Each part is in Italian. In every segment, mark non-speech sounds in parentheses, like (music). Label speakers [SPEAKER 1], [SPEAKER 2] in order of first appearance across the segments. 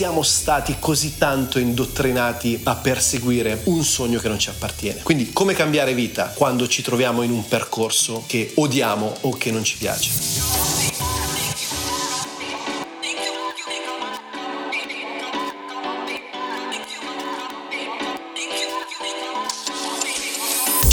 [SPEAKER 1] siamo stati così tanto indottrinati a perseguire un sogno che non ci appartiene. Quindi come cambiare vita quando ci troviamo in un percorso che odiamo o che non ci piace?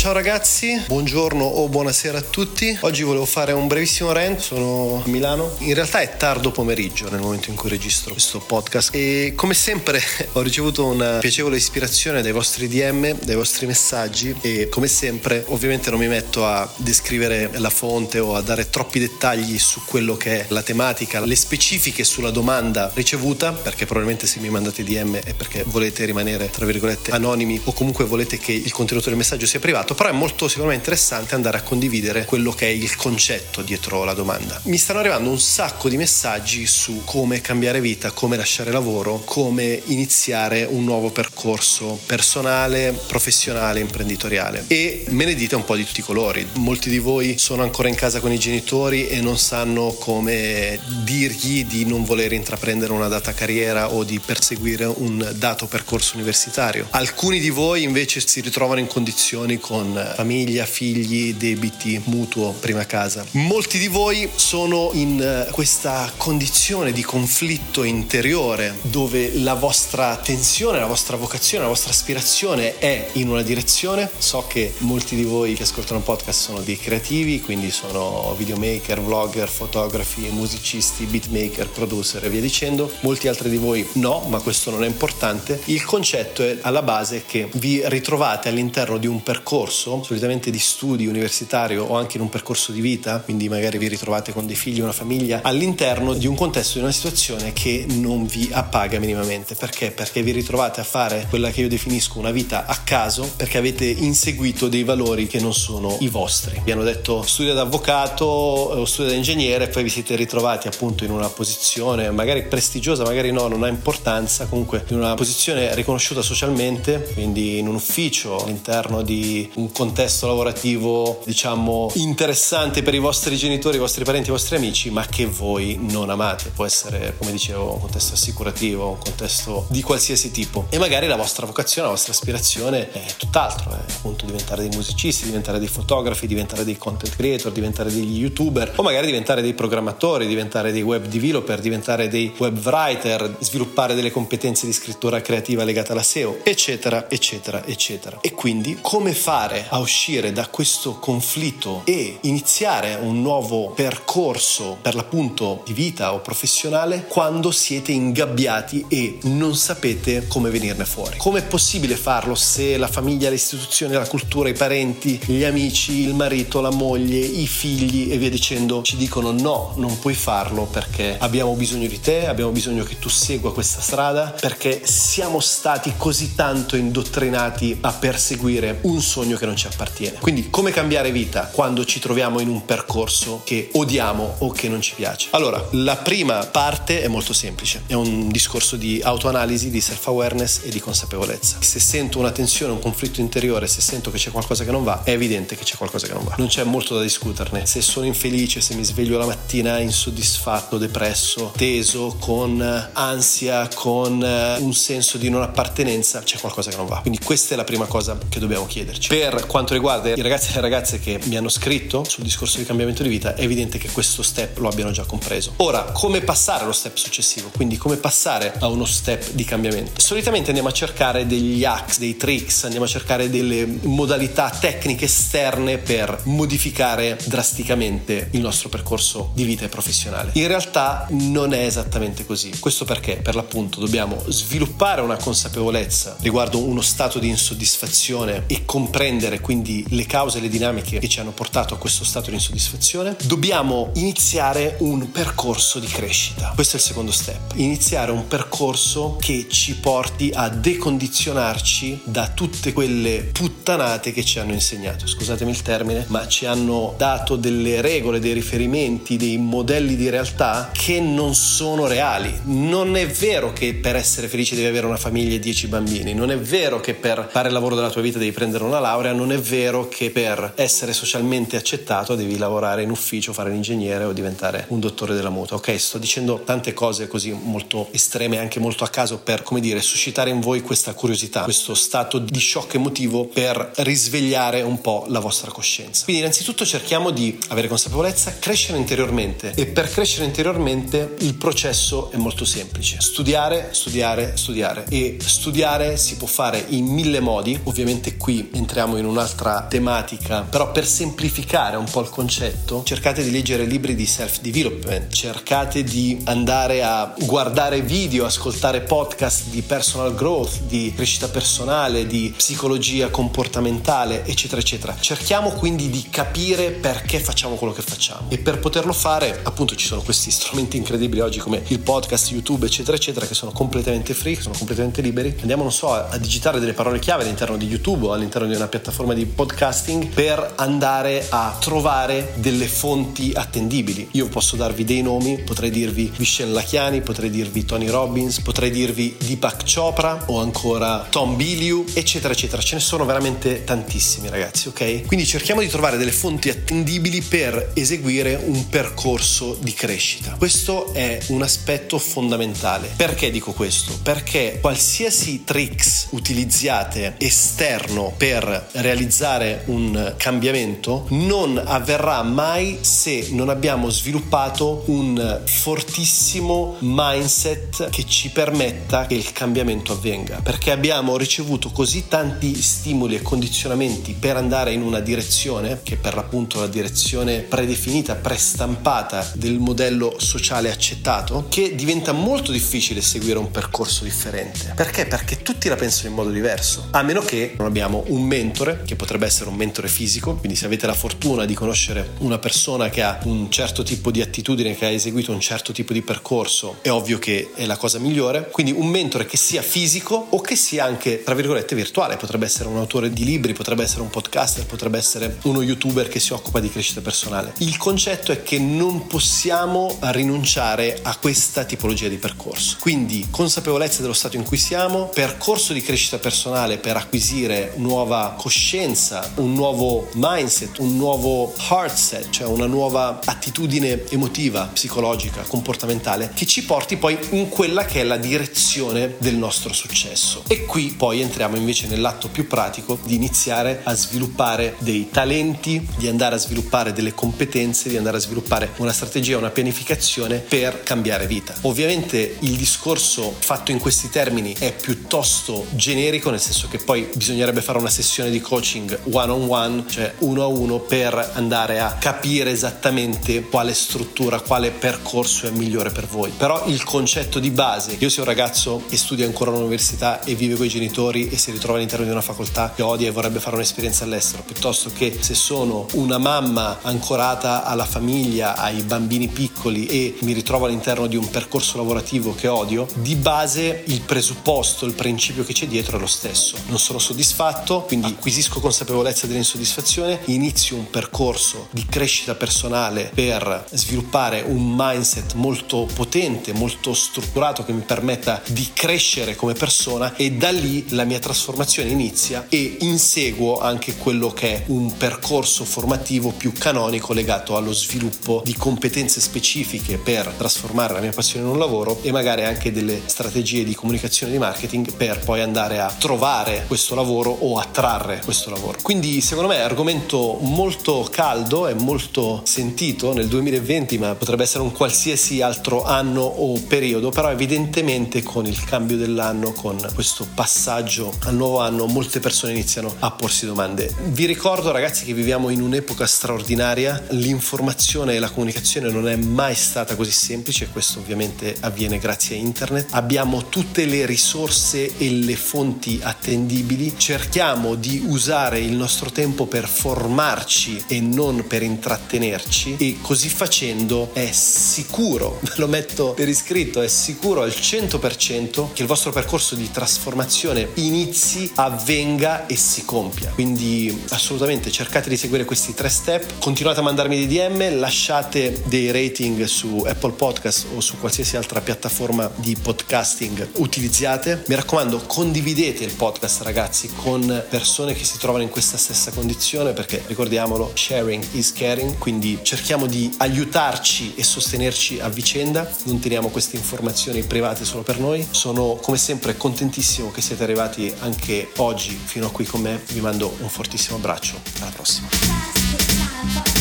[SPEAKER 1] Ciao ragazzi, buongiorno o buonasera a tutti. Oggi volevo fare un brevissimo rant, sono a Milano. In realtà è tardo pomeriggio nel momento in cui registro questo podcast. E come sempre (laughs) ho ricevuto una piacevole ispirazione dai vostri DM, dai vostri messaggi. E come sempre ovviamente non mi metto a descrivere la fonte o a dare troppi dettagli su quello che è la tematica, le specifiche sulla domanda ricevuta, perché probabilmente se mi mandate DM è perché volete rimanere tra virgolette anonimi o comunque volete che il contenuto del messaggio sia privato però è molto me interessante andare a condividere quello che è il concetto dietro la domanda. Mi stanno arrivando un sacco di messaggi su come cambiare vita, come lasciare lavoro, come iniziare un nuovo percorso personale, professionale, imprenditoriale e me ne dite un po' di tutti i colori. Molti di voi sono ancora in casa con i genitori e non sanno come dirgli di non voler intraprendere una data carriera o di perseguire un dato percorso universitario. Alcuni di voi invece si ritrovano in condizioni con con famiglia, figli, debiti, mutuo, prima casa. Molti di voi sono in eh, questa condizione di conflitto interiore dove la vostra tensione, la vostra vocazione, la vostra aspirazione è in una direzione. So che molti di voi che ascoltano podcast sono dei creativi, quindi sono videomaker, vlogger, fotografi, musicisti, beatmaker, producer e via dicendo. Molti altri di voi no, ma questo non è importante. Il concetto è alla base che vi ritrovate all'interno di un percorso percorso, solitamente di studi universitario o anche in un percorso di vita, quindi magari vi ritrovate con dei figli, una famiglia, all'interno di un contesto, di una situazione che non vi appaga minimamente. Perché? Perché vi ritrovate a fare quella che io definisco una vita a caso, perché avete inseguito dei valori che non sono i vostri. Vi hanno detto studia da avvocato o studia da ingegnere e poi vi siete ritrovati appunto in una posizione magari prestigiosa, magari no, non ha importanza, comunque in una posizione riconosciuta socialmente, quindi in un ufficio all'interno di un contesto lavorativo, diciamo, interessante per i vostri genitori, i vostri parenti, i vostri amici, ma che voi non amate. Può essere, come dicevo, un contesto assicurativo, un contesto di qualsiasi tipo. E magari la vostra vocazione, la vostra aspirazione è tutt'altro, è appunto diventare dei musicisti, diventare dei fotografi, diventare dei content creator, diventare degli youtuber, o magari diventare dei programmatori, diventare dei web developer, diventare dei web writer, sviluppare delle competenze di scrittura creativa legate alla SEO, eccetera, eccetera, eccetera. E quindi come fare provare a uscire da questo conflitto e iniziare un nuovo percorso per l'appunto di vita o professionale quando siete ingabbiati e non sapete come venirne fuori. Come è possibile farlo se la famiglia, le istituzioni, la cultura, i parenti, gli amici, il marito, la moglie, i figli e via dicendo ci dicono no, non puoi farlo perché abbiamo bisogno di te, abbiamo bisogno che tu segua questa strada perché siamo stati così tanto indottrinati a perseguire un sogno che non ci appartiene. Quindi come cambiare vita quando ci troviamo in un percorso che odiamo o che non ci piace? Allora, la prima parte è molto semplice, è un discorso di autoanalisi, di self-awareness e di consapevolezza. Se sento una tensione, un conflitto interiore, se sento che c'è qualcosa che non va, è evidente che c'è qualcosa che non va. Non c'è molto da discuterne. Se sono infelice, se mi sveglio la mattina insoddisfatto, depresso, teso, con ansia, con eh, un senso di non appartenenza, c'è qualcosa che non va. Quindi questa è la prima cosa che dobbiamo chiederci. Per per quanto riguarda i ragazzi e le ragazze che mi hanno scritto sul discorso di cambiamento di vita, è evidente che questo step lo abbiano già compreso. Ora, come passare allo step successivo? Quindi come passare a uno step di cambiamento? Solitamente andiamo a cercare degli hacks, dei tricks, andiamo a cercare delle modalità tecniche esterne per modificare drasticamente il nostro percorso di vita e professionale. In realtà non è esattamente così. Questo perché, per l'appunto, dobbiamo sviluppare una consapevolezza riguardo uno stato di insoddisfazione e comprendere comprendere quindi le cause e le dinamiche che ci hanno portato a questo stato di insoddisfazione, dobbiamo iniziare un percorso di crescita. Questo è il secondo step. Iniziare un percorso che ci porti a decondizionarci da tutte quelle puttanate che ci hanno insegnato. Scusatemi il termine, ma ci hanno dato delle regole, dei riferimenti, dei modelli di realtà che non sono reali. Non è vero che per essere felice devi avere una famiglia e dieci bambini, non è vero che per fare il lavoro della tua vita devi prendere una laurea laurea non è vero che per essere socialmente accettato devi lavorare in ufficio, fare l'ingegnere o diventare un dottore della moto. Ok, sto dicendo tante cose così molto estreme, anche molto a caso per, come dire, suscitare in voi questa curiosità, questo stato di shock emotivo per risvegliare un po' la vostra coscienza. Quindi innanzitutto cerchiamo di avere consapevolezza, crescere interiormente e per crescere interiormente il processo è molto semplice. Studiare, studiare, studiare e studiare si può fare in mille modi, ovviamente qui entriamo in un'altra tematica, però per semplificare un po' il concetto cercate di leggere libri di self-development, cercate di andare a guardare video, ascoltare podcast di personal growth, di crescita personale, di psicologia comportamentale, eccetera, eccetera. Cerchiamo quindi di capire perché facciamo quello che facciamo e per poterlo fare appunto ci sono questi strumenti incredibili oggi come il podcast, YouTube, eccetera, eccetera, che sono completamente free, sono completamente liberi. Andiamo, non so, a digitare delle parole chiave all'interno di YouTube o all'interno di una piattaforma di podcasting per andare a trovare delle fonti attendibili. Io posso darvi dei nomi, potrei dirvi Vishen Lachiani, potrei dirvi Tony Robbins, potrei dirvi Deepak Chopra o ancora Tom Biliu, eccetera, eccetera. Ce ne sono veramente tantissimi, ragazzi, ok? Quindi cerchiamo di trovare delle fonti attendibili per eseguire un percorso di crescita. Questo è un aspetto fondamentale. Perché dico questo? Perché qualsiasi tricks utilizziate esterno per realizzare un cambiamento non avverrà mai se non abbiamo sviluppato un fortissimo mindset che ci permetta che il cambiamento avvenga. Perché abbiamo ricevuto così tanti stimoli e condizionamenti per andare in una direzione, che per l'appunto la direzione predefinita, prestampata del modello sociale accettato, che diventa molto difficile seguire un percorso differente. Perché? Perché tutti la pensano in modo diverso, a meno che non abbiamo un mentore, che potrebbe essere un mentore fisico, quindi se avete la fortuna di conoscere una persona che ha un certo tipo di attitudine, che ha eseguito un certo tipo di percorso, è ovvio che è la cosa migliore. Quindi un mentore che sia fisico o che sia anche, tra virgolette, virtuale, potrebbe essere un autore di libri, potrebbe essere un podcaster, potrebbe essere uno youtuber che si occupa di crescita personale. Il concetto è che non possiamo rinunciare a questa tipologia di percorso. Quindi consapevolezza dello stato in cui siamo, percorso di crescita personale per acquisire nuova coscienza, un nuovo mindset, un nuovo heart set, cioè una nuova attitudine emotiva, psicologica, comportamentale che ci porti poi in quella che è la direzione del nostro successo. E qui poi entriamo invece nell'atto più pratico di iniziare a sviluppare dei talenti, di andare a sviluppare delle competenze, di andare a sviluppare una strategia, una pianificazione per cambiare vita. Ovviamente il discorso fatto in questi termini è piuttosto generico, nel senso che poi bisognerebbe fare una sessione di coaching one on one, cioè uno a uno, per andare a capire esattamente quale struttura, quale percorso è migliore per voi. Però il concetto di base, io sia un ragazzo che studia ancora all'università e vive con i genitori e si ritrova all'interno di una facoltà che odia e vorrebbe fare un'esperienza all'estero, piuttosto che se sono una mamma ancorata alla famiglia, ai bambini piccoli e mi ritrovo all'interno di un percorso lavorativo che odio, di base il presupposto, il principio che c'è dietro è lo stesso. Non sono soddisfatto, quindi acquisisco consapevolezza dell'insoddisfazione, inizio un percorso di crescita personale per sviluppare un mindset molto potente, molto strutturato che mi permetta di crescere come persona e da lì la mia trasformazione inizia e inseguo anche quello che è un percorso formativo più canonico legato allo sviluppo di competenze specifiche per trasformare la mia passione in un lavoro e magari anche delle strategie di comunicazione e di marketing per poi andare a trovare questo lavoro o attrarre questo lavoro. Quindi secondo me è argomento molto caldo e molto sentito nel 2020, ma potrebbe essere un qualsiasi altro anno o periodo, però evidentemente con il cambio dell'anno, con questo passaggio al nuovo anno, molte persone iniziano a porsi domande. Vi ricordo ragazzi che viviamo in un'epoca straordinaria, l'informazione e la comunicazione non è mai stata così semplice, questo ovviamente avviene grazie a internet. Abbiamo tutte le risorse e le fonti attendibili, cerchiamo di usare il nostro tempo per formarci e non per intrattenerci e così facendo è sicuro, (laughs) ve lo metto per iscritto, è sicuro al 100% che il vostro percorso di trasformazione inizi, avvenga e si compia. Quindi assolutamente cercate di seguire questi tre step, continuate a mandarmi dei DM, lasciate dei rating su Apple Podcast o su qualsiasi altra piattaforma di podcasting utilizzate. Mi raccomando, condividete il podcast ragazzi con persone che si trovano in questa stessa condizione perché ricordiamolo, sharing is caring, quindi cerchiamo di aiutarci e sostenerci a vicenda, non teniamo queste informazioni private solo per noi. Sono come sempre contentissimo che siete arrivati anche oggi fino a qui con me, vi mando un fortissimo abbraccio, alla prossima.